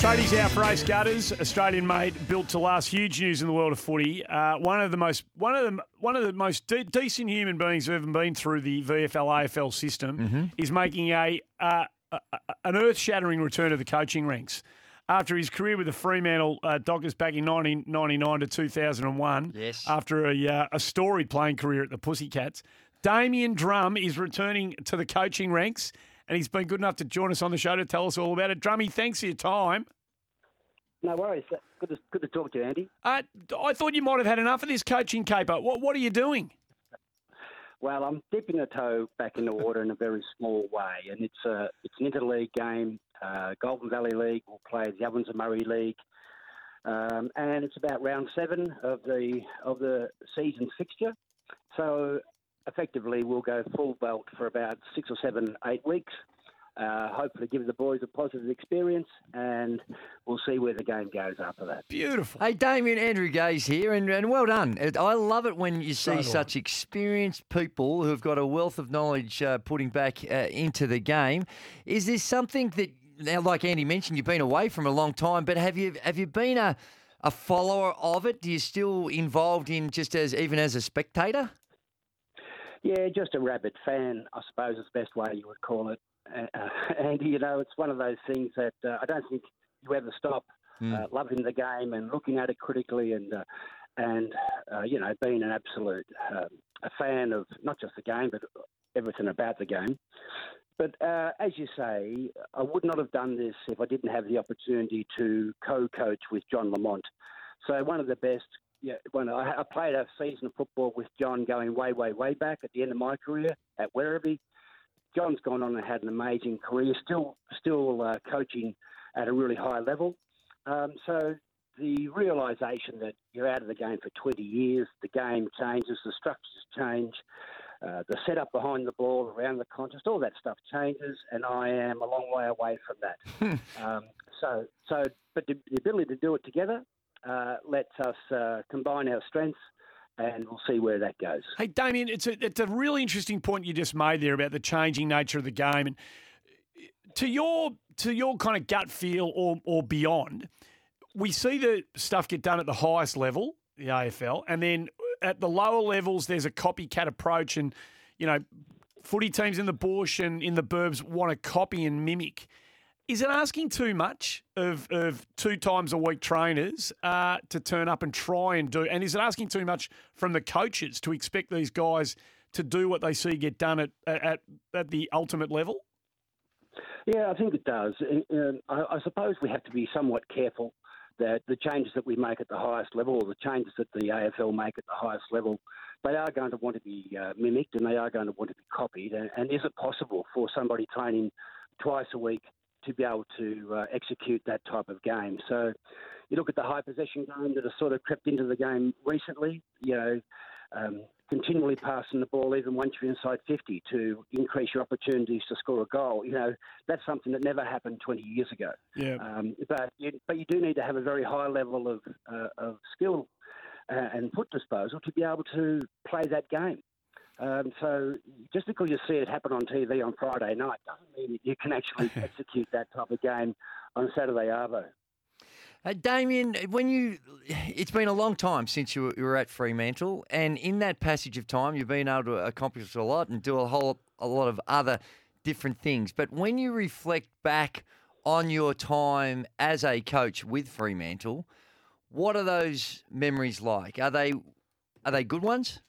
Tradies out for Ace Gutters, Australian made, built to last. Huge news in the world of footy. Uh, one of the most one of the one of the most de- decent human beings who've ever been through the VFL AFL system Mm-hmm. is making a, uh, a an earth shattering return to the coaching ranks. After his career with the Fremantle uh, Dockers back in 1999 to 2001, Yes. after a, uh, a storied playing career at the Pussycats, Damian Drum is returning to the coaching ranks, and he's been good enough to join us on the show to tell us all about it. Drummy, thanks for your time. No worries. Good to, good to talk to you, Andy. Uh, I thought you might have had enough of this coaching caper. What, what are you doing? Well, I'm dipping a toe back in the water in a very small way, and it's a it's an interleague game. Uh, Golden Valley League will play the Ovens and Murray League, um, and it's about round seven of the of the season fixture. So effectively, we'll go full belt for about six or seven, eight weeks. Uh, hopefully, give the boys a positive experience, and we'll see where the game goes after that. Beautiful. Hey, Damian, Andrew Gaze here, and, and well done. I love it when you see do I. such experienced people who've got a wealth of knowledge uh, putting back uh, into the game. Is this something that, now, like Andy mentioned, you've been away from a long time, but have you have you been a, a follower of it? Do you still involved in just as even as a spectator? Yeah, just a rabid fan, I suppose is the best way you would call it. Uh, uh, Andy, you know, it's one of those things that uh, I don't think you ever stop uh, loving the game and looking at it critically and uh, and uh, you know being an absolute um, a fan of not just the game but everything about the game. But uh, as you say, I would not have done this if I didn't have the opportunity to co-coach with John Lamont. So one of the best. Yeah, when I, I played a season of football with John going way, way, way back at the end of my career at Werribee. John's gone on and had an amazing career, still, still uh, coaching at a really high level. Um, so the realisation that you're out of the game for 20 years, the game changes, the structures change, uh, the setup behind the ball, around the contest, all that stuff changes, and I am a long way away from that. um, so, so, but the, the ability to do it together uh, lets us uh, combine our strengths, and we'll see where that goes. Hey, Damian, it's a, it's a really interesting point you just made there about the changing nature of the game. And to your to your kind of gut feel or, or beyond, we see the stuff get done at the highest level, the AFL, and then at the lower levels, there's a copycat approach. And, you know, footy teams in the bush and in the burbs want to copy and mimic. Is it asking too much of, of two times a week trainers uh, to turn up and try and do? And is it asking too much from the coaches to expect these guys to do what they see get done at, at, at the ultimate level? Yeah, I think it does. I, I suppose we have to be somewhat careful that the changes that we make at the highest level, or the changes that the AFL make at the highest level, they are going to want to be uh, mimicked and they are going to want to be copied. And, and is it possible for somebody training twice a week to be able to uh, execute that type of game? So you look at the high possession game that has sort of crept into the game recently, you know, um, continually passing the ball even once you're inside 50 to increase your opportunities to score a goal. You know, that's something that never happened 20 years ago. Yeah. Um, but you, but you do need to have a very high level of uh, of skill uh, and foot disposal to be able to play that game. Um, so just because you see it happen on TV on Friday night doesn't mean that you can actually execute that type of game on Saturday Arvo. Uh, Damian, when you, it's been a long time since you were, you were at Fremantle, and in that passage of time, you've been able to accomplish a lot and do a whole a lot of other different things. But when you reflect back on your time as a coach with Fremantle, what are those memories like? Are they are they good ones?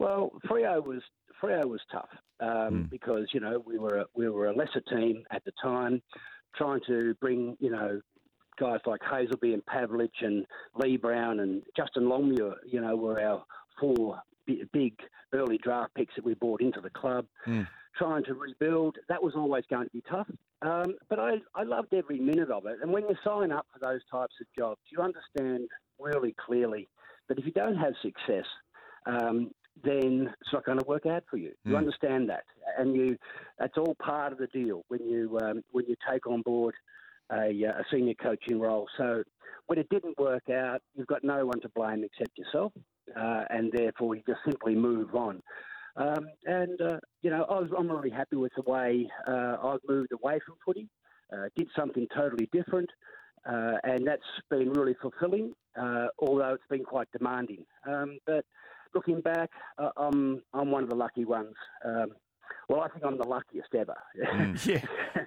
Well, Freo was Freo was tough um, because you know we were a, we were a lesser team at the time, trying to bring you know guys like Hasleby and Pavlich and Lee Brown and Justin Longmuir, you know, were our four bi- big early draft picks that we brought into the club. trying to rebuild. That was always going to be tough. Um, but I, I loved every minute of it. And when you sign up for those types of jobs, you understand really clearly that if you don't have success, um, then it's not going to work out for you. You mm. understand that, and you that's all part of the deal when you um, when you take on board a, uh, a, senior coaching role. So when it didn't work out, you've got no one to blame except yourself, uh, and therefore you just simply move on. Um, and uh, you know, I was, I'm really happy with the way uh, I've moved away from footy. Uh, did something totally different. Uh, and that's been really fulfilling, although it's been quite demanding. Um, but looking back, uh, I'm I'm one of the lucky ones. Um, well, I think I'm the luckiest ever. Mm. yeah.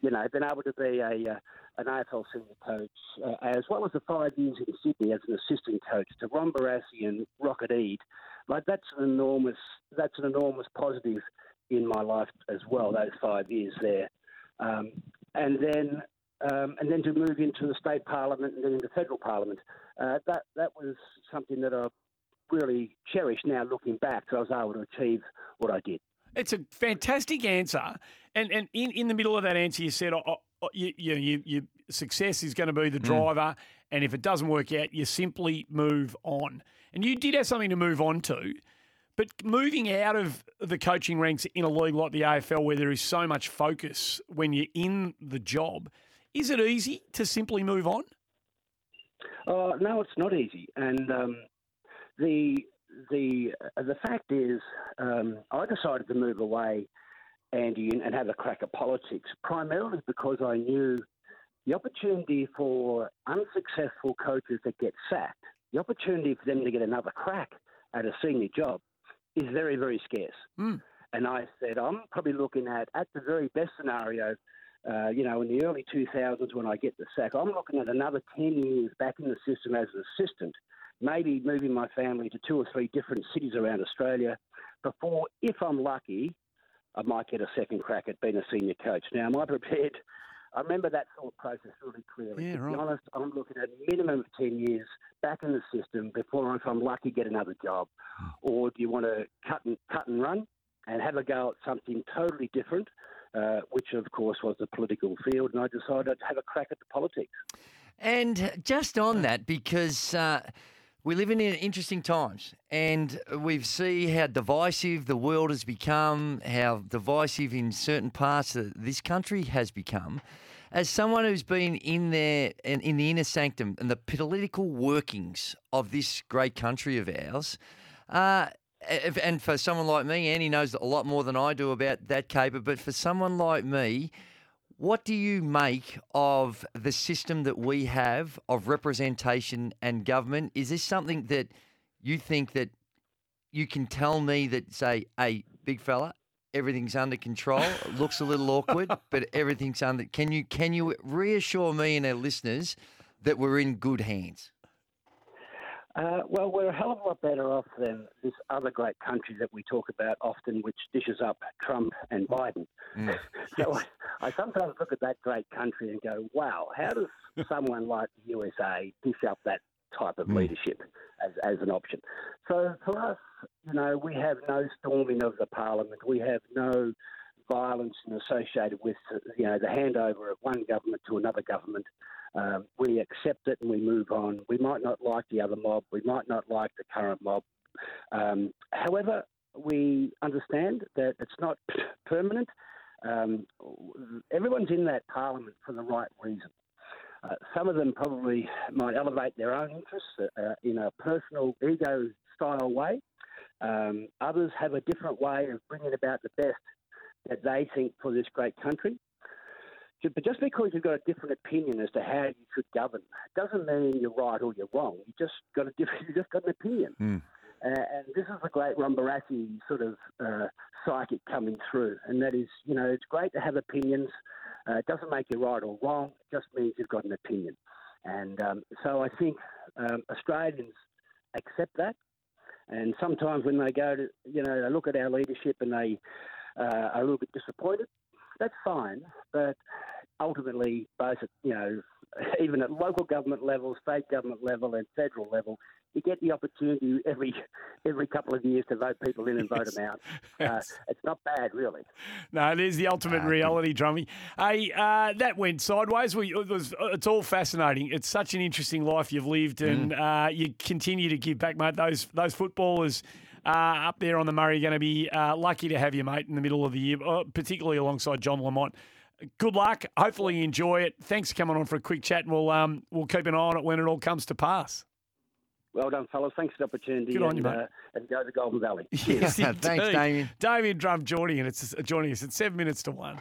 you know, been able to be a uh, an AFL senior coach, uh, as well as the five years in Sydney as an assistant coach to Ron Barassi and Rocket Eade. Like that's an enormous that's an enormous positive in my life as well. Those five years there, um, and then um, and then to move into the state parliament and then into federal parliament. Uh, that that was something that I really cherish now looking back that I was able to achieve what I did. It's a fantastic answer. And and in, in the middle of that answer, you said oh, oh, you, you, you, success is going to be the hmm. driver. Mm. And if it doesn't work out, you simply move on. And you did have something to move on to. But moving out of the coaching ranks in a league like the AFL, where there is so much focus when you're in the job, is it easy to simply move on? Uh, no, it's not easy. And um, the the uh, the fact is, um, I decided to move away, Andy, and have a crack at politics primarily because I knew the opportunity for unsuccessful coaches that get sacked, the opportunity for them to get another crack at a senior job, is very very scarce. Mm. And I said, I'm probably looking at at the very best scenario. Uh, you know, in the early 2000s when I get the sack, I'm looking at another 10 years back in the system as an assistant maybe moving my family to two or three different cities around Australia before, if I'm lucky, I might get a second crack at being a senior coach. Now, am I prepared? I remember that thought process really clearly. Yeah, to right. be honest, I'm looking at a minimum of 10 years back in the system before, if I'm lucky, get another job. Or do you want to cut and, cut and run and have a go at something totally different, uh, which, of course, was the political field, and I decided to have a crack at the politics. And just on that, because uh, we live in interesting times, and we see how divisive the world has become, how divisive in certain parts of this country has become. As someone who's been in there and in the inner sanctum and the political workings of this great country of ours, uh, and for someone like me, Andy knows a lot more than I do about that caper. But for someone like me, what do you make of the system that we have of representation and government? Is this something that you think that you can tell me that say, hey, big fella, everything's under control. It looks a little awkward, but everything's under. Can you can you reassure me and our listeners that we're in good hands? Uh, well, we're a hell of a lot better off than this other great country that we talk about often, which dishes up Trump and Biden. Mm. so I, I, sometimes look at that great country and go, wow, how does someone like the USA dish up that type of mm. leadership as, as an option? So for us, you know, we have no storming of the parliament. We have no violence and associated with, you know, the handover of one government to another government. Um, we accept it and we move on. We might not like the other mob. We might not like the current mob. Um, however, we understand that it's not permanent. Um, everyone's in that parliament for the right reason. Uh, some of them probably might elevate their own interests uh, in a personal ego style way. Um, others have a different way of bringing about the best that they think for this great country. But just because you've got a different opinion as to how you should govern doesn't mean you're right or you're wrong. You just got a different, you just got an opinion. Mm. Uh, and this is the great Ron Barassi sort of uh, psychic coming through, and that is, you know, it's great to have opinions. Uh, it doesn't make you right or wrong. It just means you've got an opinion. And um, so I think um, Australians accept that. And sometimes when they go to, you know, they look at our leadership and they uh, are a little bit disappointed, that's fine. But ultimately, both, at, you know, even at local government level, state government level, and federal level, you get the opportunity every every couple of years to vote people in and vote them out. Uh, it's not bad, really. No, there's the ultimate reality, Drummy. Hey, uh, that went sideways. We, it was, it's all fascinating. It's such an interesting life you've lived, and uh, you continue to give back, mate. Those those footballers. Uh, up there on the Murray, going to be uh, lucky to have you, mate, in the middle of the year, uh, particularly alongside John Lamont. Good luck. Hopefully, you enjoy it. Thanks for coming on for a quick chat, and we'll um, we'll keep an eye on it when it all comes to pass. Well done, fellas. Thanks for the opportunity. Good on and, you, mate. Uh, and go to Golden Valley. Yes, Thanks. Damian. Damian Drum joining, and it's joining us at seven minutes to one.